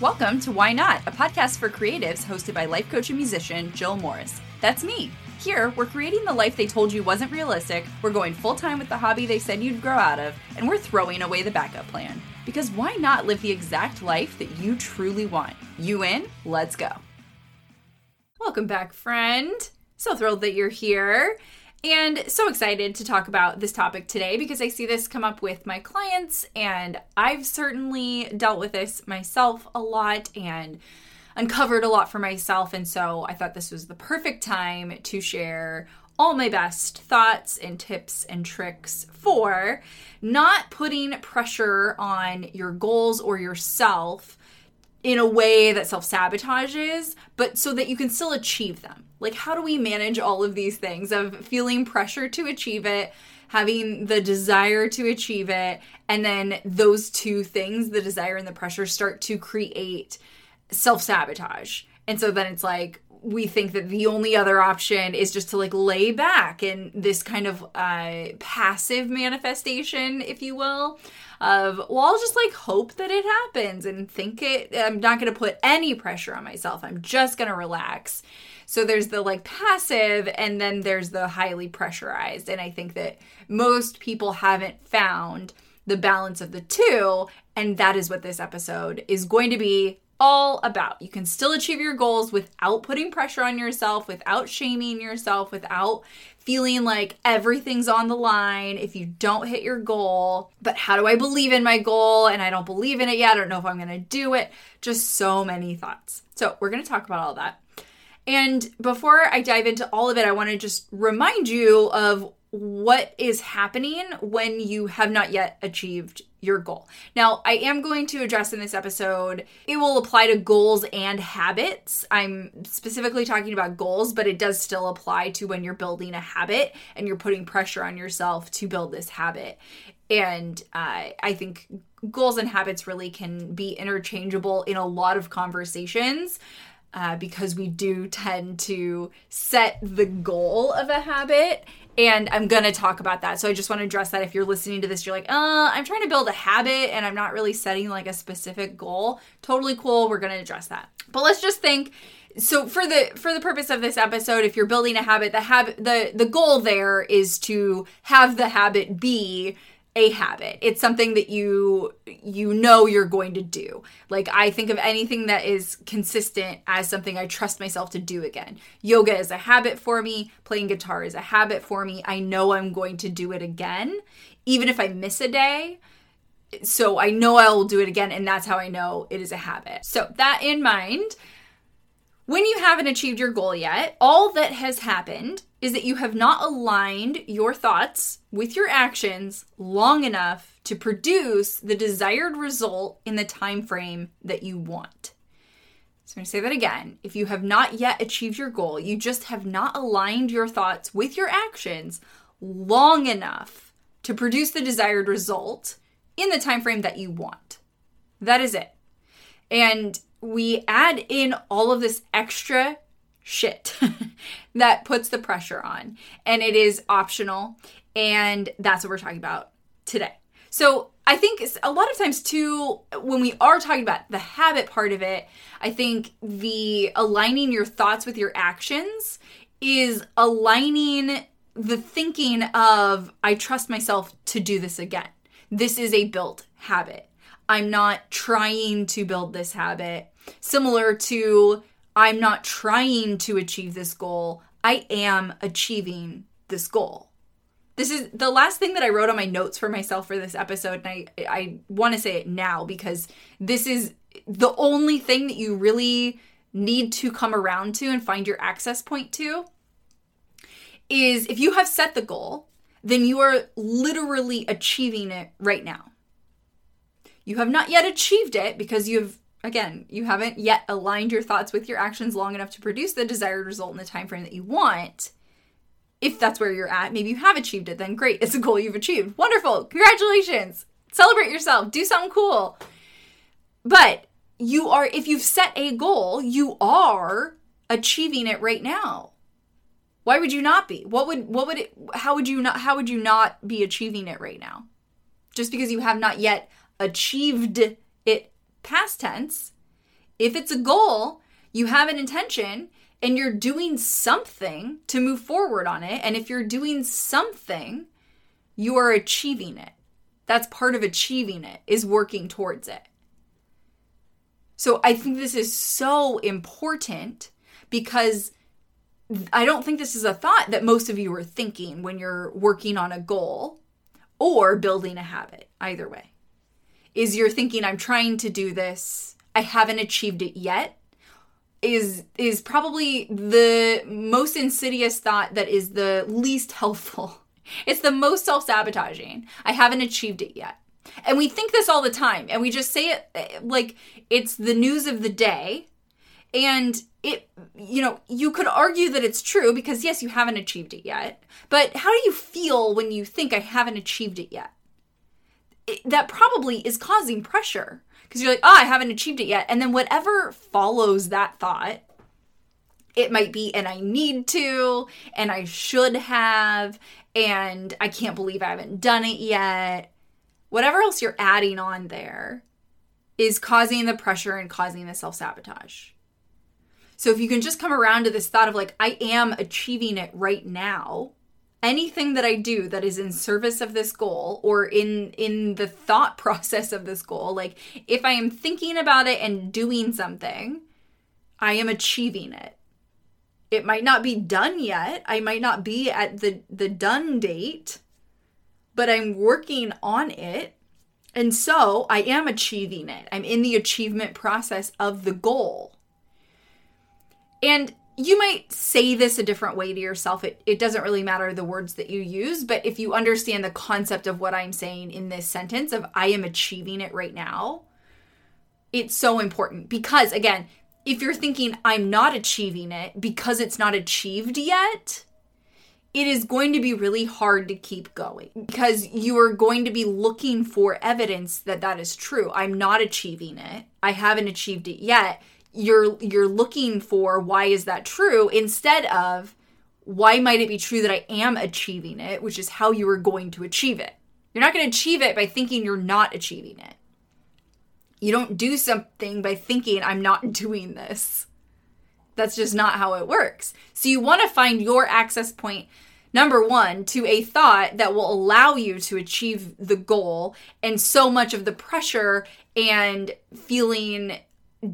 Welcome to Why Not, a podcast for creatives hosted by life coach and musician Jill Morris. That's me. Here, we're creating the life they told you wasn't realistic, we're going full time with the hobby they said you'd grow out of, and we're throwing away the backup plan. Because why not live the exact life that you truly want? You in? Let's go. Welcome back, friend. So thrilled that you're here. And so excited to talk about this topic today because I see this come up with my clients, and I've certainly dealt with this myself a lot and uncovered a lot for myself. And so I thought this was the perfect time to share all my best thoughts and tips and tricks for not putting pressure on your goals or yourself in a way that self sabotages, but so that you can still achieve them. Like, how do we manage all of these things of feeling pressure to achieve it, having the desire to achieve it, and then those two things, the desire and the pressure, start to create self sabotage? And so then it's like, we think that the only other option is just to like lay back in this kind of uh, passive manifestation, if you will, of, well, I'll just like hope that it happens and think it, I'm not going to put any pressure on myself. I'm just going to relax. So there's the like passive and then there's the highly pressurized. And I think that most people haven't found the balance of the two. And that is what this episode is going to be all about. You can still achieve your goals without putting pressure on yourself, without shaming yourself, without feeling like everything's on the line if you don't hit your goal. But how do I believe in my goal and I don't believe in it yet? I don't know if I'm going to do it. Just so many thoughts. So, we're going to talk about all that. And before I dive into all of it, I want to just remind you of what is happening when you have not yet achieved your goal. Now, I am going to address in this episode, it will apply to goals and habits. I'm specifically talking about goals, but it does still apply to when you're building a habit and you're putting pressure on yourself to build this habit. And uh, I think goals and habits really can be interchangeable in a lot of conversations. Uh, because we do tend to set the goal of a habit and I'm going to talk about that. So I just want to address that if you're listening to this, you're like, uh, I'm trying to build a habit and I'm not really setting like a specific goal. Totally cool. We're going to address that. But let's just think so for the for the purpose of this episode if you're building a habit the habit the the goal there is to have the habit be a habit. It's something that you you know you're going to do. Like I think of anything that is consistent as something I trust myself to do again. Yoga is a habit for me, playing guitar is a habit for me. I know I'm going to do it again even if I miss a day. So I know I will do it again and that's how I know it is a habit. So that in mind, when you haven't achieved your goal yet, all that has happened is that you have not aligned your thoughts with your actions long enough to produce the desired result in the time frame that you want. So I'm going to say that again. If you have not yet achieved your goal, you just have not aligned your thoughts with your actions long enough to produce the desired result in the time frame that you want. That is it. And we add in all of this extra shit that puts the pressure on, and it is optional. And that's what we're talking about today. So, I think a lot of times too, when we are talking about the habit part of it, I think the aligning your thoughts with your actions is aligning the thinking of, I trust myself to do this again. This is a built habit. I'm not trying to build this habit. Similar to, I'm not trying to achieve this goal, I am achieving this goal. This is the last thing that I wrote on my notes for myself for this episode, and I, I want to say it now because this is the only thing that you really need to come around to and find your access point to is if you have set the goal, then you are literally achieving it right now. You have not yet achieved it because you have again, you haven't yet aligned your thoughts with your actions long enough to produce the desired result in the time frame that you want. If that's where you're at, maybe you have achieved it, then great. It's a goal you've achieved. Wonderful. Congratulations. Celebrate yourself. Do something cool. But you are if you've set a goal, you are achieving it right now. Why would you not be? What would what would it how would you not how would you not be achieving it right now? Just because you have not yet achieved it past tense If it's a goal, you have an intention and you're doing something to move forward on it. And if you're doing something, you are achieving it. That's part of achieving it, is working towards it. So I think this is so important because I don't think this is a thought that most of you are thinking when you're working on a goal or building a habit, either way. Is you're thinking, I'm trying to do this, I haven't achieved it yet, is is probably the most insidious thought that is the least helpful. It's the most self-sabotaging. I haven't achieved it yet. And we think this all the time and we just say it eh, like it's the news of the day and it you know you could argue that it's true because yes you haven't achieved it yet but how do you feel when you think i haven't achieved it yet it, that probably is causing pressure. Because you're like oh i haven't achieved it yet. And then whatever follows that thought it might be and i need to and i should have and i can't believe i haven't done it yet. Whatever else you're adding on there is causing the pressure and causing the self-sabotage. So if you can just come around to this thought of like, I am achieving it right now, anything that I do that is in service of this goal or in in the thought process of this goal, like if I am thinking about it and doing something, I am achieving it. It might not be done yet. I might not be at the the done date, but I'm working on it. And so I am achieving it. I'm in the achievement process of the goal. And you might say this a different way to yourself. It, it doesn't really matter the words that you use, but if you understand the concept of what I'm saying in this sentence of I am achieving it right now, it's so important because, again, if you're thinking I'm not achieving it because it's not achieved yet, it is going to be really hard to keep going because you are going to be looking for evidence that that is true. I'm not achieving it. I haven't achieved it yet you're you're looking for why is that true instead of why might it be true that I am achieving it, which is how you are going to achieve it. You're not going to achieve it by thinking you're not achieving it. You don't do something by thinking I'm not doing this. That's just not how it works. So you want to find your access point number one, to a thought that will allow you to achieve the goal. And so much of the pressure and feeling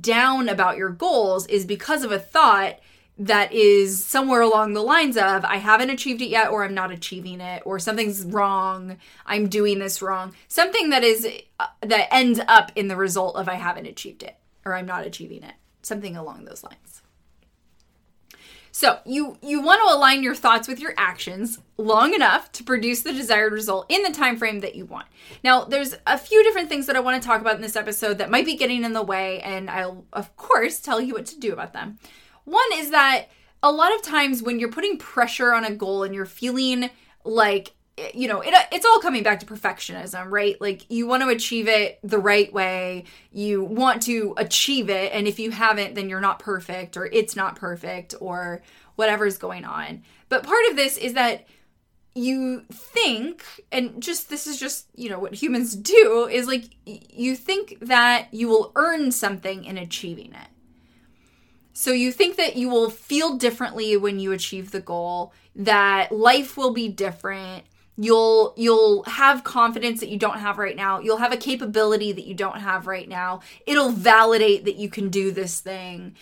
down about your goals is because of a thought that is somewhere along the lines of I haven't achieved it yet or I'm not achieving it or something's wrong, I'm doing this wrong. Something that is uh, that ends up in the result of I haven't achieved it or I'm not achieving it. Something along those lines. So, you you want to align your thoughts with your actions long enough to produce the desired result in the time frame that you want. Now, there's a few different things that I want to talk about in this episode that might be getting in the way and I'll of course tell you what to do about them. One is that a lot of times when you're putting pressure on a goal and you're feeling like you know, it, it's all coming back to perfectionism, right? Like you want to achieve it the right way. You want to achieve it. And if you haven't, then you're not perfect or it's not perfect or whatever's going on. But part of this is that you think, and just this is just, you know, what humans do is like you think that you will earn something in achieving it. So you think that you will feel differently when you achieve the goal, that life will be different you'll you'll have confidence that you don't have right now. You'll have a capability that you don't have right now. It'll validate that you can do this thing.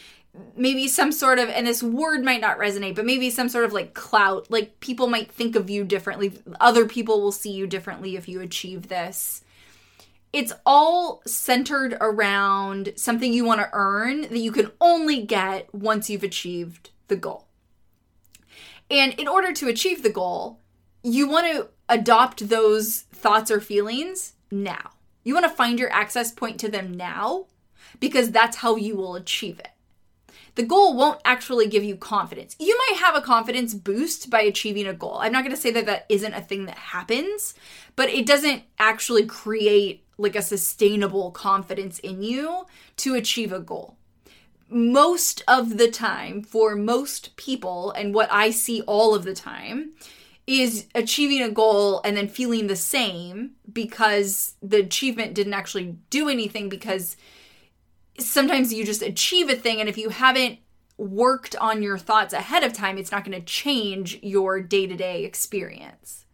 Maybe some sort of and this word might not resonate but maybe some sort of like clout. Like people might think of you differently. Other people will see you differently if you achieve this. It's all centered around something you want to earn that you can only get once you've achieved the goal. And in order to achieve the goal you want to adopt those thoughts or feelings now. You want to find your access point to them now because that's how you will achieve it. The goal won't actually give you confidence. You might have a confidence boost by achieving a goal. I'm not going to say that that isn't a thing that happens, but it doesn't actually create like a sustainable confidence in you to achieve a goal. Most of the time, for most people, and what I see all of the time, is achieving a goal and then feeling the same because the achievement didn't actually do anything because sometimes you just achieve a thing and if you haven't worked on your thoughts ahead of time, it's not going to change your day-to-day experience.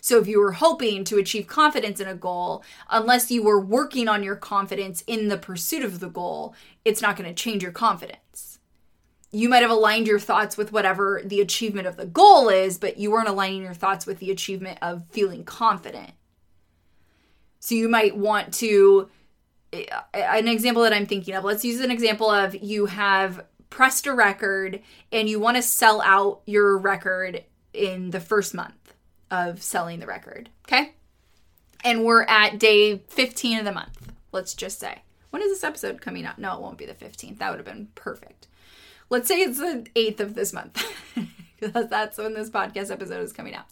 So if you were hoping to achieve confidence in a goal, unless you were working on your confidence in the pursuit of the goal, it's not going to change your confidence. You might have aligned your thoughts with whatever the achievement of the goal is, but you weren't aligning your thoughts with the achievement of feeling confident. So you might want to eh, an example that I'm thinking of. Let's use an example of you have pressed a record and you want to sell out your record in the first month of selling the record. Okay. And we're at day 15 of the month, let's just say. When is this episode coming out? No, it won't be the 15th. That would have been perfect. Let's say it's the 8th of this month, because that's when this podcast episode is coming out.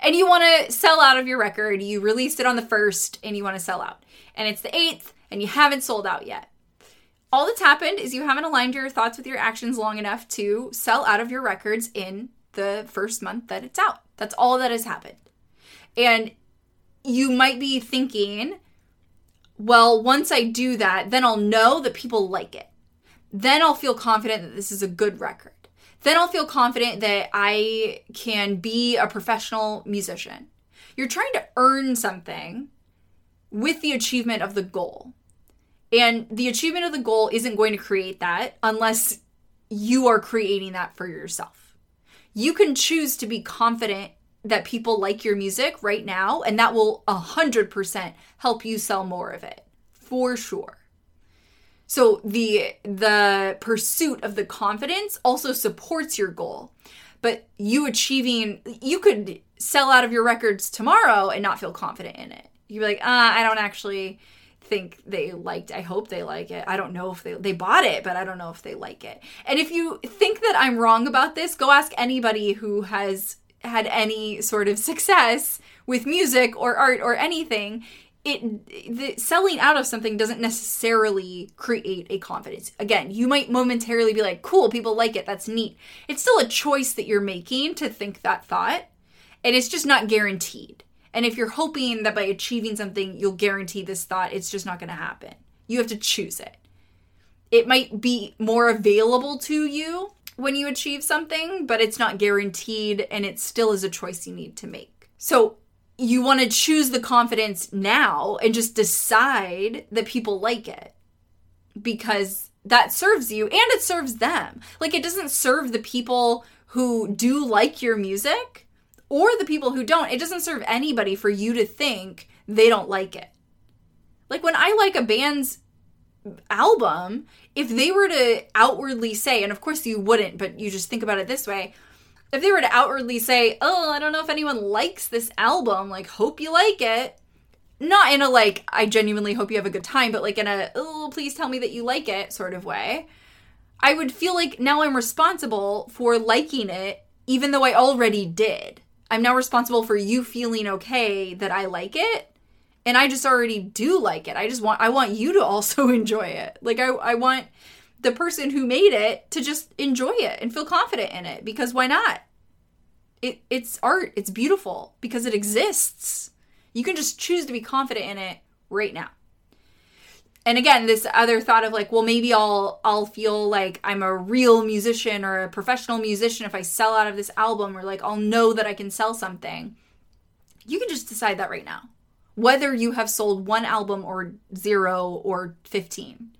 And you want to sell out of your record. You released it on the 1st and you want to sell out. And it's the 8th and you haven't sold out yet. All that's happened is you haven't aligned your thoughts with your actions long enough to sell out of your records in the first month that it's out. That's all that has happened. And you might be thinking, well, once I do that, then I'll know that people like it. Then I'll feel confident that this is a good record. Then I'll feel confident that I can be a professional musician. You're trying to earn something with the achievement of the goal. And the achievement of the goal isn't going to create that unless you are creating that for yourself. You can choose to be confident that people like your music right now, and that will 100% help you sell more of it for sure. So the the pursuit of the confidence also supports your goal. But you achieving you could sell out of your records tomorrow and not feel confident in it. You'd be like, "Ah, I don't actually think they liked I hope they like it. I don't know if they they bought it, but I don't know if they like it." And if you think that I'm wrong about this, go ask anybody who has had any sort of success with music or art or anything it the selling out of something doesn't necessarily create a confidence. Again, you might momentarily be like, "Cool, people like it. That's neat." It's still a choice that you're making to think that thought, and it's just not guaranteed. And if you're hoping that by achieving something you'll guarantee this thought, it's just not going to happen. You have to choose it. It might be more available to you when you achieve something, but it's not guaranteed and it still is a choice you need to make. So, you want to choose the confidence now and just decide that people like it because that serves you and it serves them. Like it doesn't serve the people who do like your music or the people who don't. It doesn't serve anybody for you to think they don't like it. Like when I like a band's album, if they were to outwardly say, and of course you wouldn't, but you just think about it this way if they were to outwardly say, "Oh, I don't know if anyone likes this album, like hope you like it." Not in a like I genuinely hope you have a good time, but like in a, "Oh, please tell me that you like it" sort of way. I would feel like now I'm responsible for liking it even though I already did. I'm now responsible for you feeling okay that I like it and I just already do like it. I just want I want you to also enjoy it. Like I I want the person who made it to just enjoy it and feel confident in it because why not? It it's art. It's beautiful because it exists. You can just choose to be confident in it right now. And again, this other thought of like, well, maybe I'll I'll feel like I'm a real musician or a professional musician if I sell out of this album or like I'll know that I can sell something. You can just decide that right now. Whether you have sold one album or 0 or 15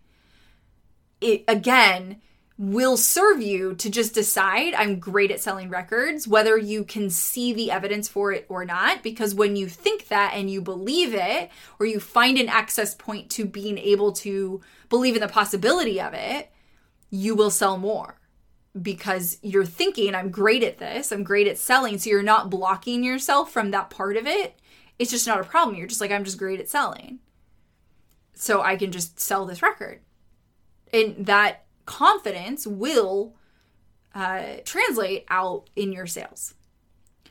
it again will serve you to just decide I'm great at selling records, whether you can see the evidence for it or not. Because when you think that and you believe it, or you find an access point to being able to believe in the possibility of it, you will sell more because you're thinking, I'm great at this, I'm great at selling. So you're not blocking yourself from that part of it. It's just not a problem. You're just like, I'm just great at selling. So I can just sell this record and that confidence will uh, translate out in your sales.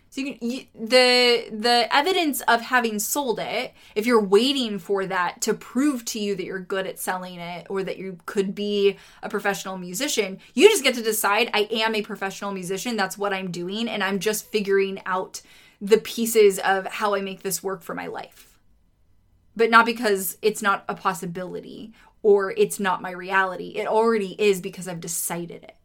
So you can, you, the the evidence of having sold it, if you're waiting for that to prove to you that you're good at selling it or that you could be a professional musician, you just get to decide I am a professional musician. That's what I'm doing, and I'm just figuring out the pieces of how I make this work for my life. But not because it's not a possibility or it's not my reality. It already is because I've decided it.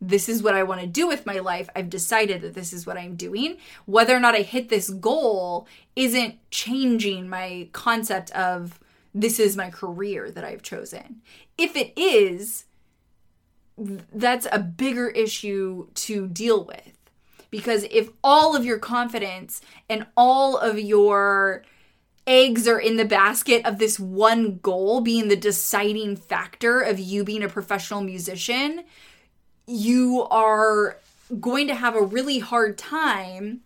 This is what I want to do with my life. I've decided that this is what I'm doing. Whether or not I hit this goal isn't changing my concept of this is my career that I've chosen. If it is, that's a bigger issue to deal with. Because if all of your confidence and all of your eggs are in the basket of this one goal being the deciding factor of you being a professional musician, you are going to have a really hard time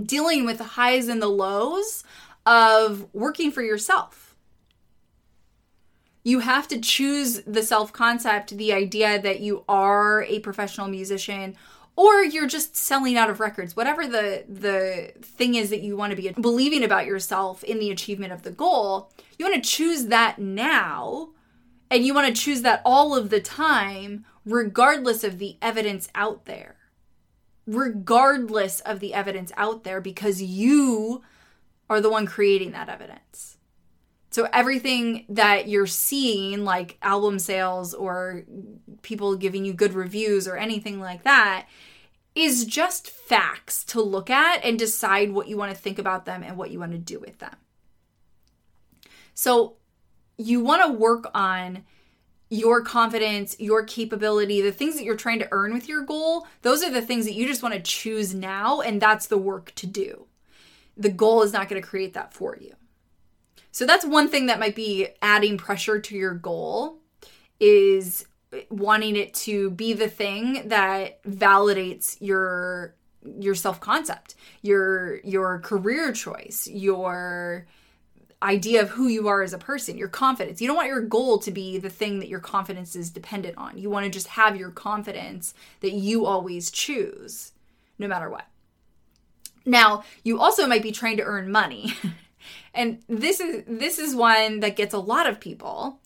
dealing with the highs and the lows of working for yourself. You have to choose the self concept, the idea that you are a professional musician or you're just selling out of records. Whatever the the thing is that you want to be believing about yourself in the achievement of the goal you want to choose that now and you want to choose that all of the time regardless of the evidence out there. Regardless of the evidence out there because you are the one creating that evidence so everything that you're seeing like album sales or people giving you good reviews or anything like that is just facts to look at and decide what you want to think about them and what you want to do with them. So you want to work on your confidence, your capability, the things that you're trying to earn with your goal. Those are the things that you just want to choose now, and that's the work to do. The goal is not going to create that for you. So that's one thing that might be adding pressure to your goal is wanting it to be the thing that validates your your self-concept, your your career choice, your idea of who you are as a person, your confidence. You don't want your goal to be the thing that your confidence is dependent on. You want to just have your confidence that you always choose no matter what. Now, you also might be trying to earn money. and this is this is one that gets a lot of people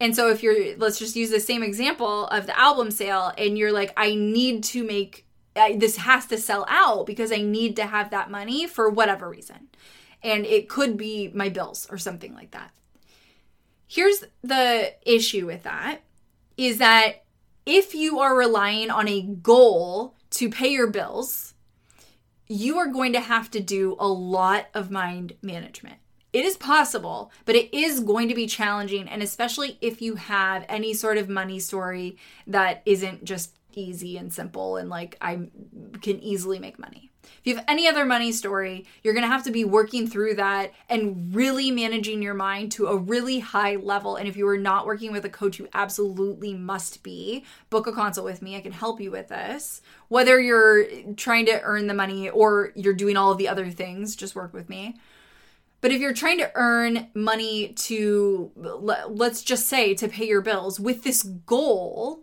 and so if you're let's just use the same example of the album sale and you're like I need to make I, this has to sell out because I need to have that money for whatever reason. And it could be my bills or something like that. Here's the issue with that is that if you are relying on a goal to pay your bills, you are going to have to do a lot of mind management. It is possible, but it is going to be challenging. And especially if you have any sort of money story that isn't just easy and simple and like I can easily make money. If you have any other money story, you're going to have to be working through that and really managing your mind to a really high level. And if you are not working with a coach, you absolutely must be. Book a consult with me. I can help you with this. Whether you're trying to earn the money or you're doing all of the other things, just work with me. But if you're trying to earn money to, let's just say, to pay your bills with this goal,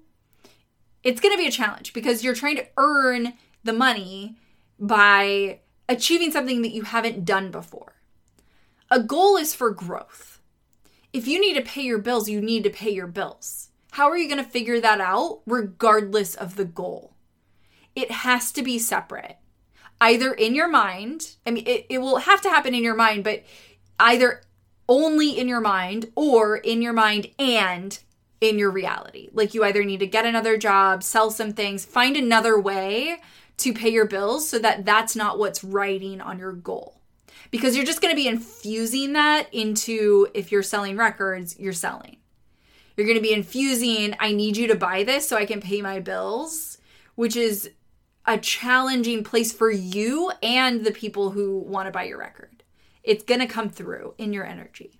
it's going to be a challenge because you're trying to earn the money by achieving something that you haven't done before. A goal is for growth. If you need to pay your bills, you need to pay your bills. How are you going to figure that out regardless of the goal? It has to be separate either in your mind, I mean, it, it will have to happen in your mind, but either only in your mind or in your mind and in your reality. Like you either need to get another job, sell some things, find another way to pay your bills so that that's not what's writing on your goal. Because you're just going to be infusing that into if you're selling records, you're selling. You're going to be infusing, I need you to buy this so I can pay my bills, which is a challenging place for you and the people who want to buy your record. It's going to come through in your energy.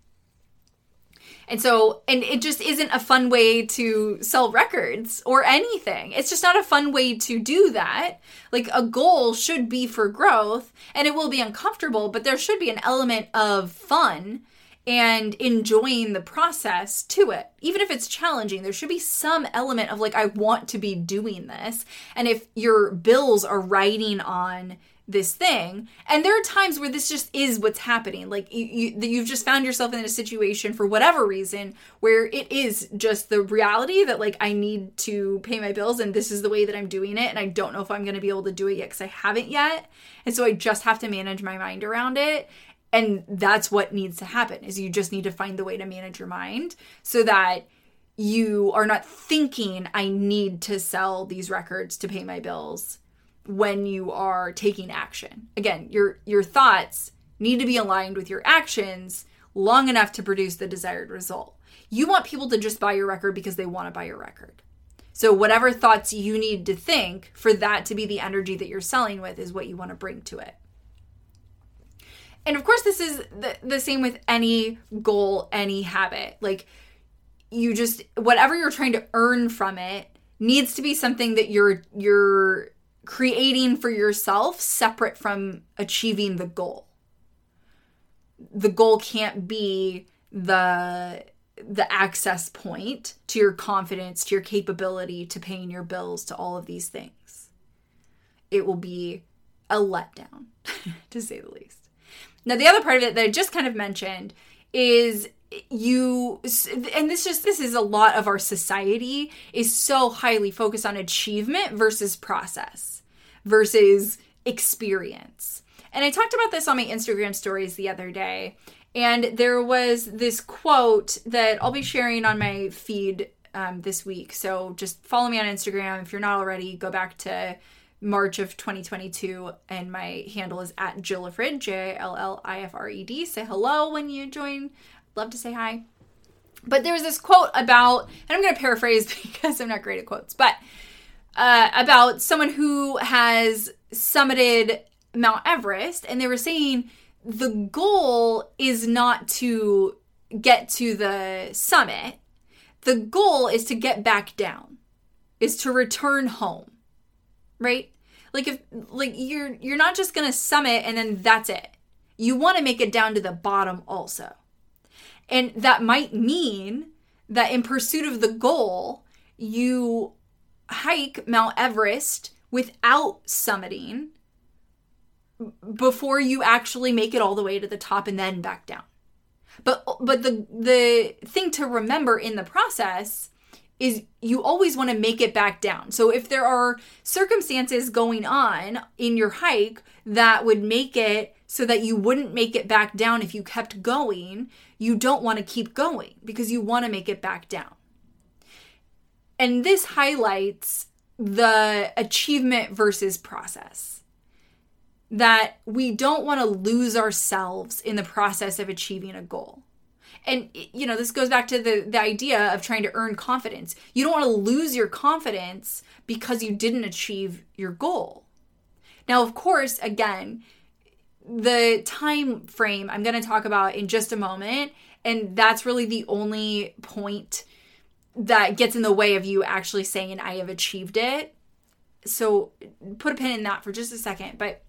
And so, and it just isn't a fun way to sell records or anything. It's just not a fun way to do that. Like a goal should be for growth and it will be uncomfortable, but there should be an element of fun and enjoying the process to it. Even if it's challenging, there should be some element of like, I want to be doing this. And if your bills are riding on this thing. And there are times where this just is what's happening. Like you, you you've just found yourself in a situation for whatever reason where it is just the reality that like I need to pay my bills and this is the way that I'm doing it and I don't know if I'm going to be able to do it yet cuz I haven't yet. And so I just have to manage my mind around it. And that's what needs to happen is you just need to find the way to manage your mind so that you are not thinking I need to sell these records to pay my bills when you are taking action. Again, your your thoughts need to be aligned with your actions long enough to produce the desired result. You want people to just buy your record because they want to buy your record. So, whatever thoughts you need to think for that to be the energy that you're selling with is what you want to bring to it. And of course, this is the, the same with any goal, any habit. Like, you just, whatever you're trying to earn from it needs to be something that you're, you're, creating for yourself separate from achieving the goal the goal can't be the the access point to your confidence, to your capability, to paying your bills, to all of these things. It will be a letdown, to say the least. Now, the other part of it that I just kind of mentioned is you and this just this is a lot of our society is so highly focused on achievement versus process versus experience and I talked about this on my Instagram stories the other day. And there was this quote that I'll be sharing on my feed um, this week. So just follow me on Instagram. If you're not already, go back to March of 2022, and my handle is at Jillifred, J L L I F R E D. Say hello when you join. Love to say hi. But there was this quote about, and I'm going to paraphrase because I'm not great at quotes, but uh, about someone who has summited Mount Everest, and they were saying the goal is not to get to the summit. The goal is to get back down, is to return home. Right? Like if like you're you're not just going to summit and then that's it. You want to make it down to the bottom also. And that might mean that in pursuit of the goal, you hike Mount Everest without summiting before you actually make it all the way to the top and then back down. But but the the thing to remember in the process is you always want to make it back down. So if there are circumstances going on in your hike that would make it so that you wouldn't make it back down if you kept going, you don't want to keep going because you want to make it back down. And this highlights the achievement versus process that we don't want to lose ourselves in the process of achieving a goal. And you know, this goes back to the the idea of trying to earn confidence. You don't want to lose your confidence because you didn't achieve your goal. Now, of course, again, the time frame I'm going to talk about in just a moment, and that's really the only point that gets in the way of you actually saying I have achieved it. So, put a pin in that for just a second, but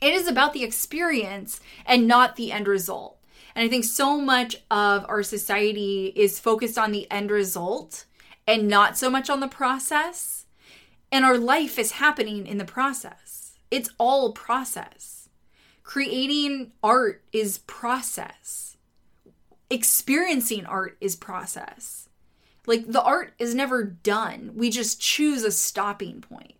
it is about the experience and not the end result. And I think so much of our society is focused on the end result and not so much on the process. And our life is happening in the process. It's all process. Creating art is process. Experiencing art is process. Like the art is never done. We just choose a stopping point.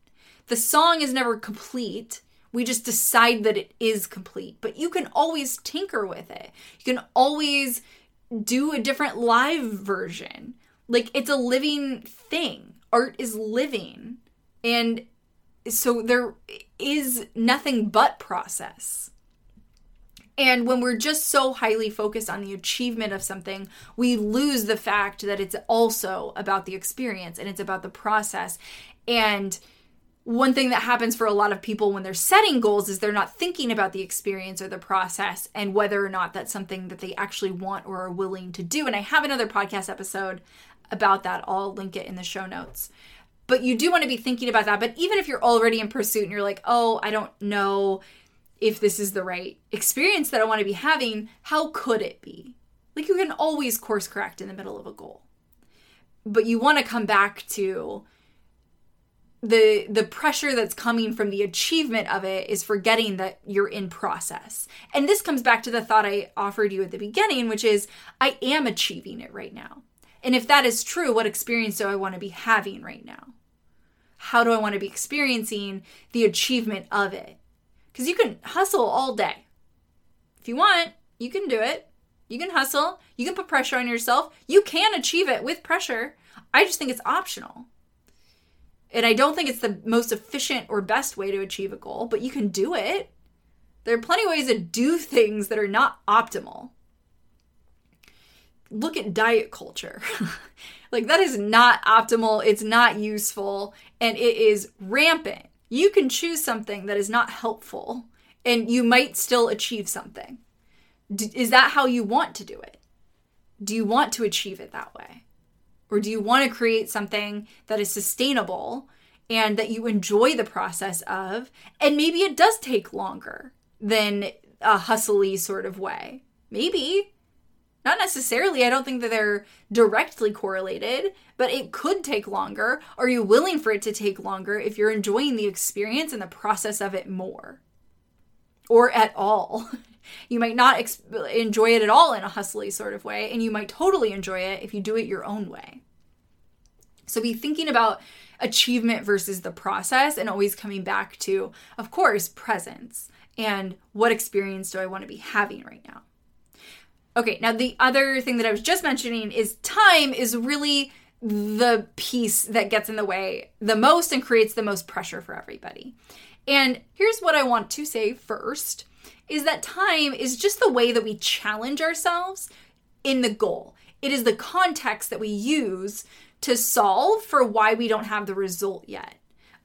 The song is never complete we just decide that it is complete. But you can always tinker with it. You can always do a different live version. Like it's a living thing. Art is living. And so there is nothing but process. And when we're just so highly focused on the achievement of something, we lose the fact that it's also about the experience and it's about the process. And one thing that happens for a lot of people when they're setting goals is they're not thinking about the experience or the process and whether or not that's something that they actually want or are willing to do. And I have another podcast episode about that. I'll link it in the show notes. But you do want to be thinking about that. But even if you're already in pursuit and you're like, oh, I don't know if this is the right experience that I want to be having, how could it be? Like you can always course correct in the middle of a goal. But you want to come back to the the pressure that's coming from the achievement of it is forgetting that you're in process. And this comes back to the thought I offered you at the beginning, which is I am achieving it right now. And if that is true, what experience do I want to be having right now? How do I want to be experiencing the achievement of it? Because you can hustle all day. If you want, you can do it. You can hustle. You can put pressure on yourself. You can achieve it with pressure. I just think it's optional. And I don't think it's the most efficient or best way to achieve a goal, but you can do it. There are plenty of ways to do things that are not optimal. Look at diet culture. like, that is not optimal. It's not useful. And it is rampant. You can choose something that is not helpful, and you might still achieve something. D- is that how you want to do it? Do you want to achieve it that way? Or do you want to create something that is sustainable and that you enjoy the process of? And maybe it does take longer than a hustly sort of way. Maybe. Not necessarily. I don't think that they're directly correlated, but it could take longer. Are you willing for it to take longer if you're enjoying the experience and the process of it more? Or at all? You might not ex- enjoy it at all in a hustly sort of way, and you might totally enjoy it if you do it your own way. So be thinking about achievement versus the process and always coming back to, of course, presence and what experience do I want to be having right now. Okay, now the other thing that I was just mentioning is time is really the piece that gets in the way the most and creates the most pressure for everybody. And here's what I want to say first is that time is just the way that we challenge ourselves in the goal. It is the context that we use to solve for why we don't have the result yet.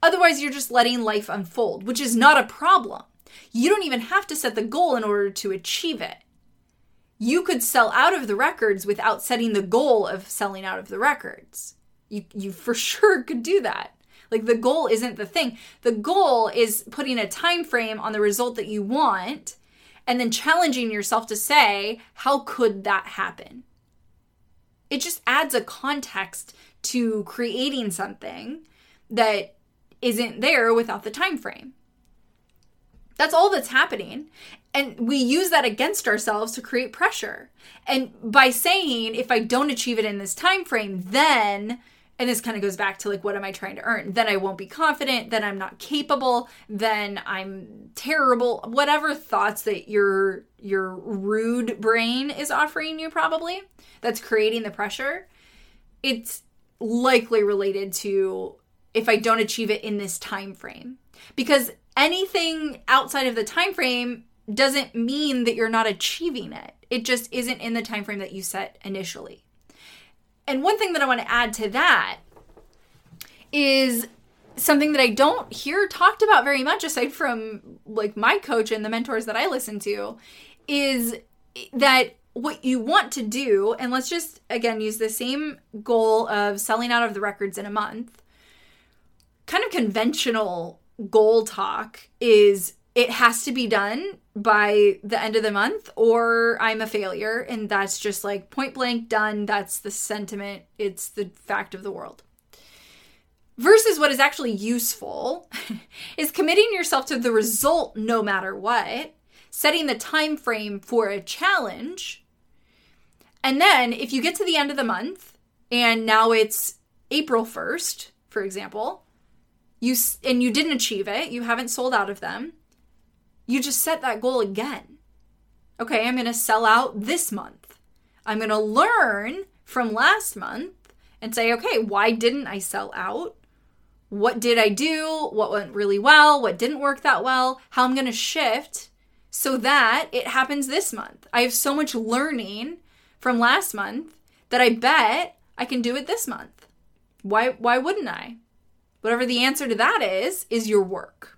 Otherwise, you're just letting life unfold, which is not a problem. You don't even have to set the goal in order to achieve it. You could sell out of the records without setting the goal of selling out of the records. You, you for sure could do that. Like the goal isn't the thing. The goal is putting a time frame on the result that you want and then challenging yourself to say, how could that happen? It just adds a context to creating something that isn't there without the time frame. That's all that's happening. And we use that against ourselves to create pressure. And by saying if I don't achieve it in this time frame, then and this kind of goes back to like what am i trying to earn? Then i won't be confident then i'm not capable then i'm terrible. Whatever thoughts that your your rude brain is offering you probably that's creating the pressure it's likely related to if i don't achieve it in this time frame because anything outside of the time frame doesn't mean that you're not achieving it. It just isn't in the time frame that you set initially. And one thing that I want to add to that is something that I don't hear talked about very much aside from like my coach and the mentors that I listen to is that what you want to do and let's just again use the same goal of selling out of the records in a month kind of conventional goal talk is it has to be done by the end of the month or I'm a failure. And that's just like point blank done. That's the sentiment. It's the fact of the world. Versus what is actually useful is committing yourself to the result no matter what, setting the time frame for a challenge. And then if you get to the end of the month and now it's April 1st, for example, you and you didn't achieve it, you haven't sold out of them you just set that goal again. Okay, I'm going to sell out this month. I'm going to learn from last month and say, okay, why didn't I sell out? What did I do? What went really well? What didn't work that well? How I'm going to shift so that it happens this month. I have so much learning from last month that I bet I can do it this month. Why why wouldn't I? Whatever the answer to that is is your work.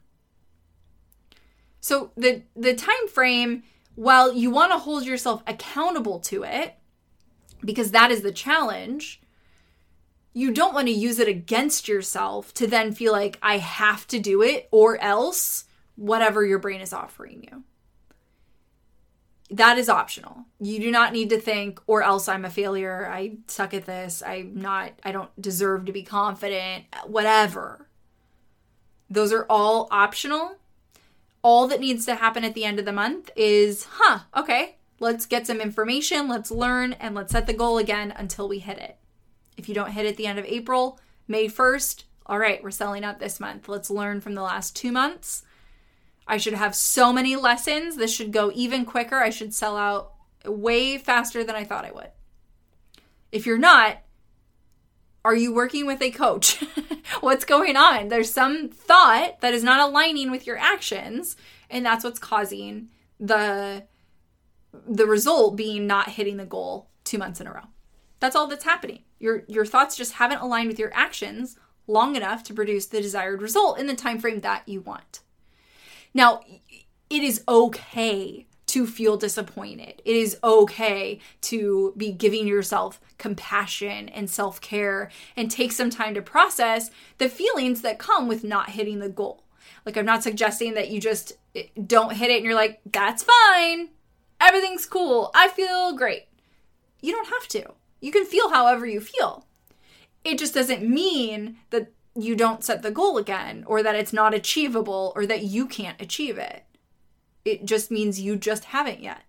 So the the time frame while you want to hold yourself accountable to it because that is the challenge, you don't want to use it against yourself to then feel like I have to do it or else whatever your brain is offering you. That is optional. You do not need to think or else I'm a failure. I suck at this. I'm not I don't deserve to be confident. Whatever. Those are all optional all that needs to happen at the end of the month is, huh, okay, let's get some information, let's learn, and let's set the goal again until we hit it. If you don't hit it at the end of April, May 1st, all right, we're selling out this month. Let's learn from the last two months. I should have so many lessons. This should go even quicker. I should sell out way faster than I thought I would. If you're not, are you working with a coach? what's going on? There's some thought that is not aligning with your actions, and that's what's causing the the result being not hitting the goal 2 months in a row. That's all that's happening. Your your thoughts just haven't aligned with your actions long enough to produce the desired result in the time frame that you want. Now, it is okay to feel disappointed. It is okay to be giving yourself compassion and self care and take some time to process the feelings that come with not hitting the goal. Like, I'm not suggesting that you just eh, don't hit it and you're like, that's fine. Everything's cool. I feel great. You don't have to. You can feel however you feel. It just doesn't mean that you don't set the goal again or that it's not achievable or that you can't achieve it. It just means you just haven't yet.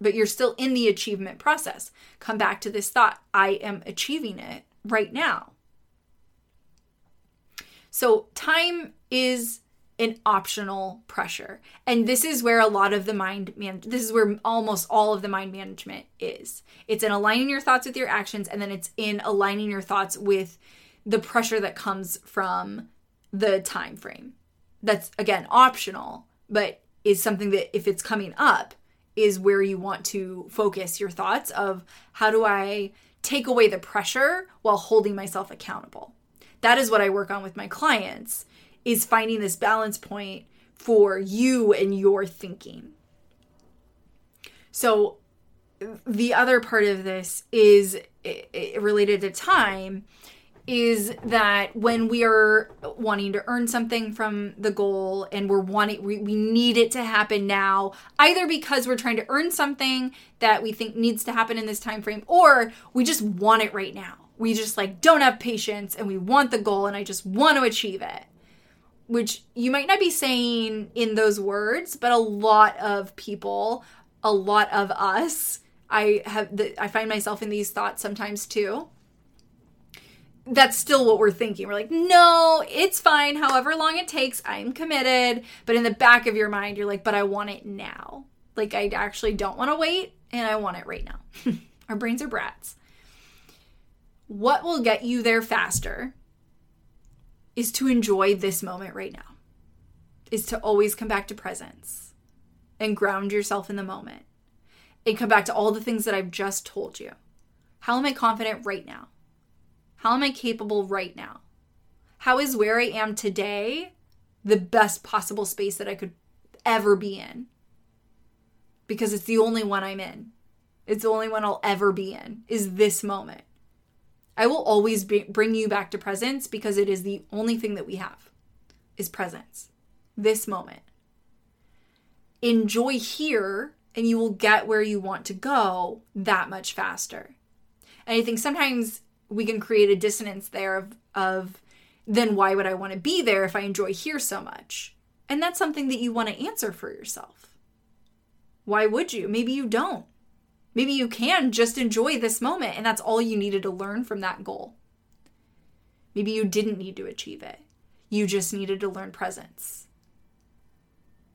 But you're still in the achievement process. Come back to this thought I am achieving it right now. So, time is an optional pressure. And this is where a lot of the mind man this is where almost all of the mind management is. It's in aligning your thoughts with your actions and then it's in aligning your thoughts with the pressure that comes from the time frame. That's again optional, but is something that if it's coming up is where you want to focus your thoughts of how do I take away the pressure while holding myself accountable. That is what I work on with my clients is finding this balance point for you and your thinking. So the other part of this is related to time is that when we are wanting to earn something from the goal and we're wanting we, we need it to happen now either because we're trying to earn something that we think needs to happen in this time frame or we just want it right now. We just like don't have patience and we want the goal and i just want to achieve it. Which you might not be saying in those words but a lot of people a lot of us i have the, i find myself in these thoughts sometimes too that's still what we're thinking. We're like, no, it's fine. However long it takes, I'm committed. But in the back of your mind, you're like, but I want it now. Like, I actually don't want to wait and I want it right now. Our brains are brats. What will get you there faster is to enjoy this moment right now, is to always come back to presence and ground yourself in the moment and come back to all the things that I've just told you. How am I confident right now? How am I capable right now? How is where I am today the best possible space that I could ever be in? Because it's the only one I'm in. It's the only one I'll ever be in, is this moment. I will always be, bring you back to presence because it is the only thing that we have is presence. This moment. Enjoy here and you will get where you want to go that much faster. And I think sometimes we can create a dissonance there of of then why would I want to be there if I enjoy here so much? And that's something that you want to answer for yourself. Why would you? Maybe you don't. Maybe you can just enjoy this moment and that's all you needed to learn from that goal. Maybe you didn't need to achieve it. You just needed to learn presence.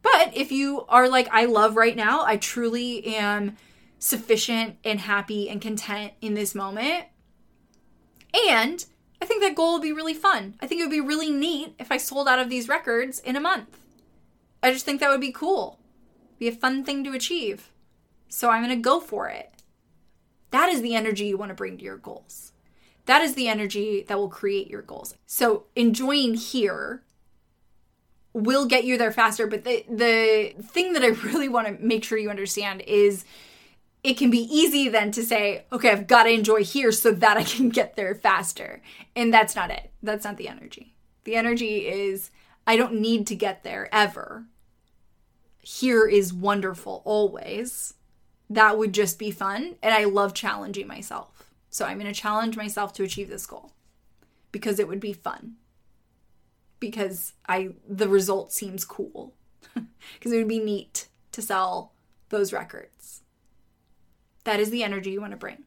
But if you are like, I love right now, I truly am sufficient and happy and content in this moment, and I think that goal would be really fun. I think it would be really neat if I sold out of these records in a month. I just think that would be cool. Be a fun thing to achieve. So I'm going to go for it. That is the energy you want to bring to your goals. That is the energy that will create your goals. So enjoying here will get you there faster, but the the thing that I really want to make sure you understand is it can be easy then to say, okay, I've got to enjoy here so that I can get there faster. And that's not it. That's not the energy. The energy is, I don't need to get there ever. Here is wonderful always. That would just be fun. And I love challenging myself. So I'm going to challenge myself to achieve this goal because it would be fun. Because I the result seems cool. Because it would be neat to sell those records. That is the energy you want to bring.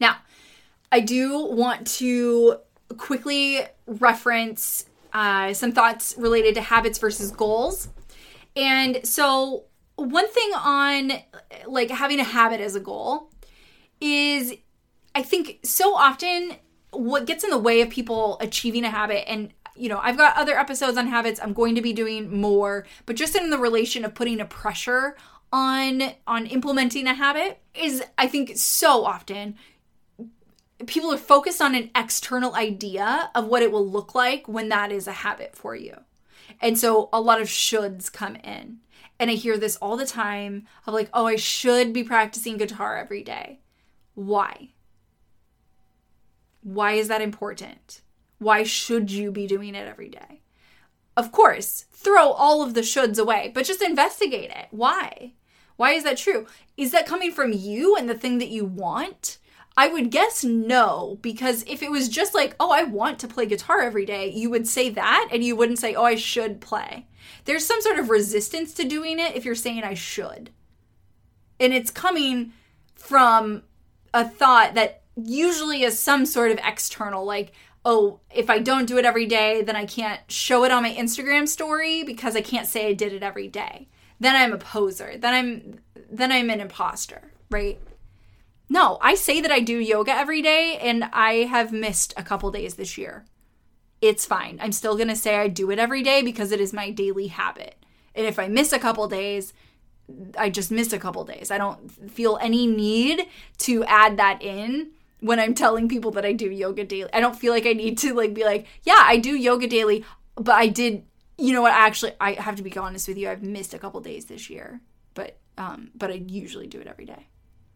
Now, I do want to quickly reference uh, some thoughts related to habits versus goals. And so, one thing on like having a habit as a goal is I think so often what gets in the way of people achieving a habit and you know, I've got other episodes on habits. I'm going to be doing more, but just in the relation of putting a pressure on on implementing a habit is I think so often people are focused on an external idea of what it will look like when that is a habit for you. And so a lot of shoulds come in. And I hear this all the time of like, oh, I should be practicing guitar every day. Why? Why is that important? Why should you be doing it every day? Of course, throw all of the shoulds away, but just investigate it. Why? Why is that true? Is that coming from you and the thing that you want? I would guess no, because if it was just like, oh, I want to play guitar every day, you would say that and you wouldn't say, oh, I should play. There's some sort of resistance to doing it if you're saying I should. And it's coming from a thought that usually is some sort of external, like, oh, if I don't do it every day, then I can't show it on my Instagram story because I can't say I did it every day. Then I'm a poser. Then I'm then I'm an imposter, right? No, I say that I do yoga every day and I have missed a couple days this year. It's fine. I'm still going to say I do it every day because it is my daily habit. And if I miss a couple days, I just miss a couple days. I don't feel any need to add that in when I'm telling people that I do yoga daily. I don't feel like I need to like be like, yeah, I do yoga daily, but I did you know what actually I have to be honest with you. I've missed a couple days this year, but um but I usually do it every day.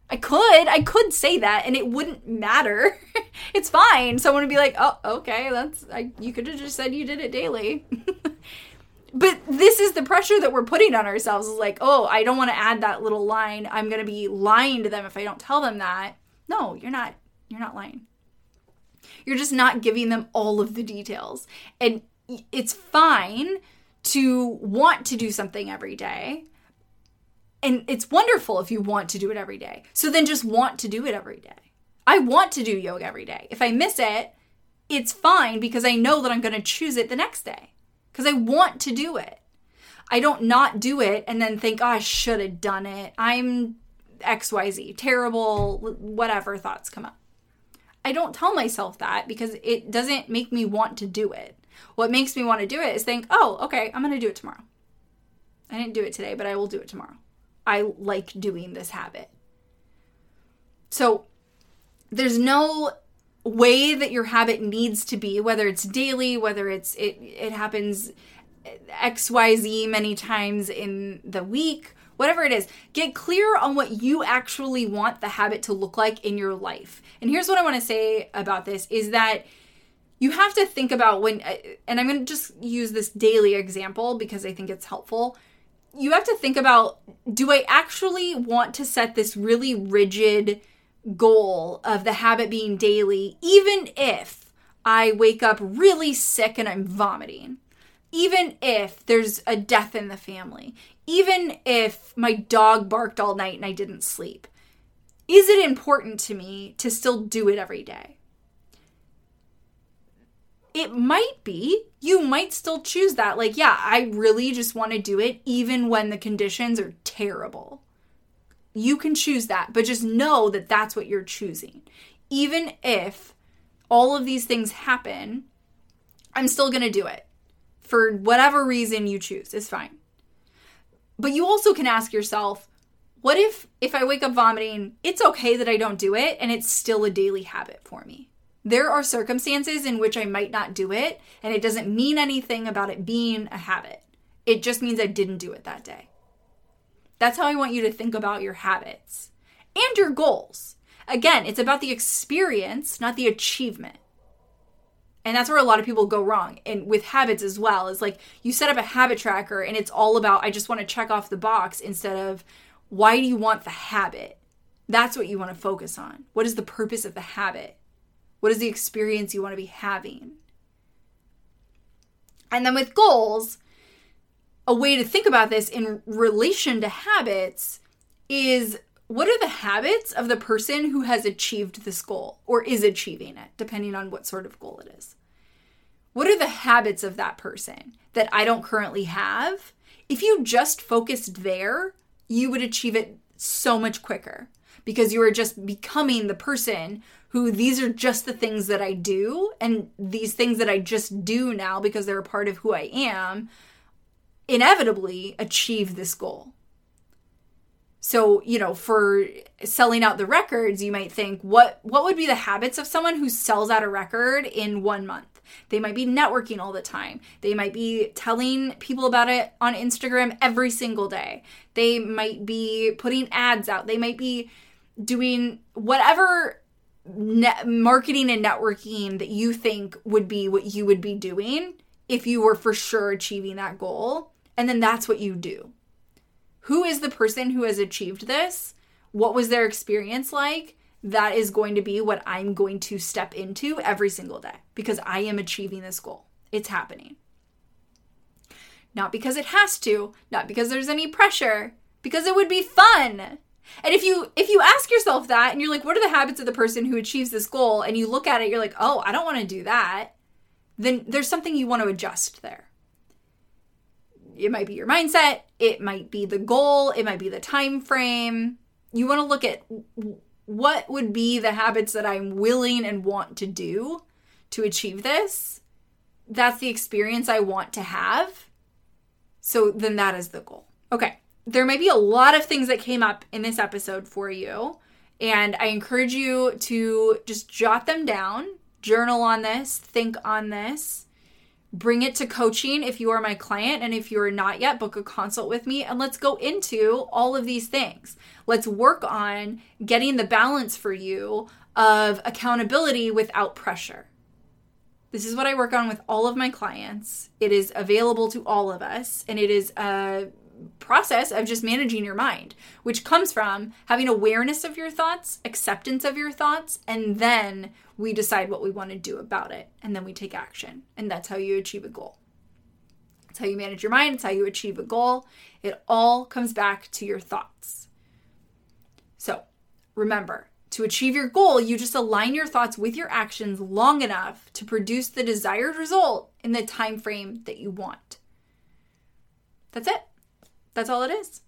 I could, I could say that and it wouldn't matter. it's fine. Someone would be like, "Oh, okay, that's I you could have just said you did it daily." but this is the pressure that we're putting on ourselves is like, "Oh, I don't want to add that little line. I'm going to be lying to them if I don't tell them that." No, you're not you're not lying. You're just not giving them all of the details. And it's fine to want to do something every day. And it's wonderful if you want to do it every day. So then just want to do it every day. I want to do yoga every day. If I miss it, it's fine because I know that I'm going to choose it the next day because I want to do it. I don't not do it and then think, oh, I should have done it. I'm XYZ, terrible, whatever thoughts come up. I don't tell myself that because it doesn't make me want to do it. What makes me want to do it is think, oh, okay, I'm going to do it tomorrow. I didn't do it today, but I will do it tomorrow. I like doing this habit. So there's no way that your habit needs to be, whether it's daily, whether it's it it happens XYZ many times in the week, whatever it is, get clear on what you actually want the habit to look like in your life. And here's what I want to say about this is that you have to think about when uh, and I'm going to just use this daily example because I think it's helpful. You have to think about do I actually want to set this really rigid goal of the habit being daily even if I wake up really sick and I'm vomiting? even if there's a death in the family, even if my dog barked all night and I didn't sleep, is it important to me to still do it every day? It might be. You might still choose that. Like, yeah, I really just want to do it even when the conditions are terrible. You can choose that, but just know that that's what you're choosing. Even if all of these things happen, I'm still going to do it. For whatever reason you choose, It's fine. But you also can ask yourself, what if if I wake up vomiting, it's okay that I don't do it and it's still a daily habit for me? There are circumstances in which I might not do it and it doesn't mean anything about it being a habit. It just means I didn't do it that day. That's how I want you to think about your habits and your goals. Again, it's about the experience, not the achievement. And that's where a lot of people go wrong. And with habits as well, is like you set up a habit tracker and it's all about, I just want to check off the box instead of, why do you want the habit? That's what you want to focus on. What is the purpose of the habit? What is the experience you want to be having? And then with goals, a way to think about this in relation to habits is what are the habits of the person who has achieved this goal or is achieving it, depending on what sort of goal it is? What are the habits of that person that I don't currently have, if you just focused there, you would achieve it so much quicker because you are just becoming the person who these are just the things that I do and these things that I just do now because they're a part of who I am inevitably achieve this goal. So, you know, for selling out the records, you might think what what would be the habits of someone who sells out a record in 1 month? They might be networking all the time. They might be telling people about it on Instagram every single day. They might be putting ads out. They might be doing whatever marketing and networking that you think would be what you would be doing if you were for sure achieving that goal. And then that's what you do. Who is the person who has achieved this? What was their experience like? That is going to be what I'm going to step into every single day because I am achieving this goal. It's happening. Not because it has to, not because there's any pressure, because it would be fun. And if you if you ask yourself that and you're like what are the habits of the person who achieves this goal and you look at it you're like, "Oh, I don't want to do that." Then there's something you want to adjust there it might be your mindset, it might be the goal, it might be the time frame. You want to look at what would be the habits that I'm willing and want to do to achieve this. That's the experience I want to have. So then that is the goal. Okay. There may be a lot of things that came up in this episode for you, and I encourage you to just jot them down, journal on this, think on this. Bring it to coaching if you are my client and if you are not yet book a consult with me and let's go into all of these things. Let's work on getting the balance for you of accountability without pressure. This is what i work on with all of my clients. It is available to all of us and it is a process of just managing your mind which comes from having awareness of your thoughts acceptance of your thoughts and then we decide what we want to do about it and then we take action. And that's how you achieve a goal. It's how you manage your mind, it's how you achieve a goal. It all comes back to your thoughts. So remember, to achieve your goal, you just align your thoughts with your actions long enough to produce the desired result in the time frame that you want. That's it. That's all it is.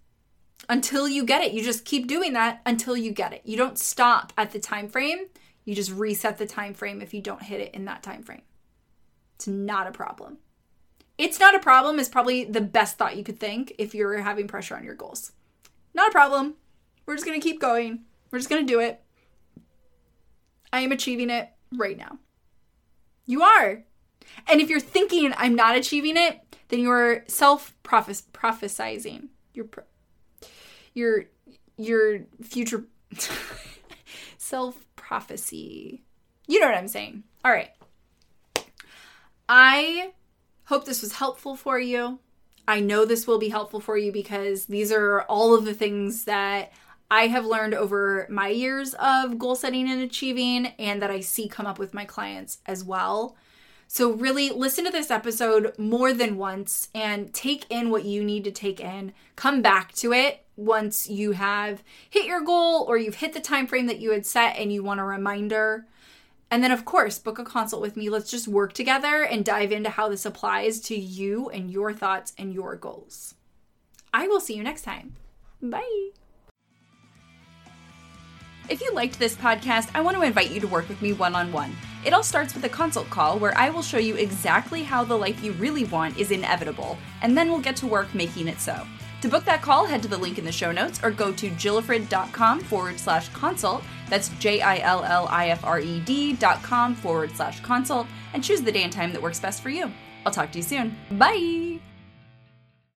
Until you get it. You just keep doing that until you get it. You don't stop at the time frame you just reset the time frame if you don't hit it in that time frame. It's not a problem. It's not a problem is probably the best thought you could think if you're having pressure on your goals. Not a problem. We're just going to keep going. We're just going to do it. I am achieving it right now. You are. And if you're thinking I'm not achieving it, then you're self prophesizing. Your your your future self prophecy. You know what I'm saying. All right. I hope this was helpful for you. I know this will be helpful for you because these are all of the things that I have learned over my years of goal setting and achieving, and that I see come up with my clients as well. So, really listen to this episode more than once and take in what you need to take in. Come back to it once you have hit your goal or you've hit the time frame that you had set and you want a reminder. And then, of course, book a consult with me. Let's just work together and dive into how this applies to you and your thoughts and your goals. I will see you next time. Bye. If you liked this podcast, I want to invite you to work with me one on one. It all starts with a consult call where I will show you exactly how the life you really want is inevitable, and then we'll get to work making it so. To book that call, head to the link in the show notes or go to jillifred.com forward slash consult. That's J I L L I F R E D dot com forward slash consult and choose the day and time that works best for you. I'll talk to you soon. Bye!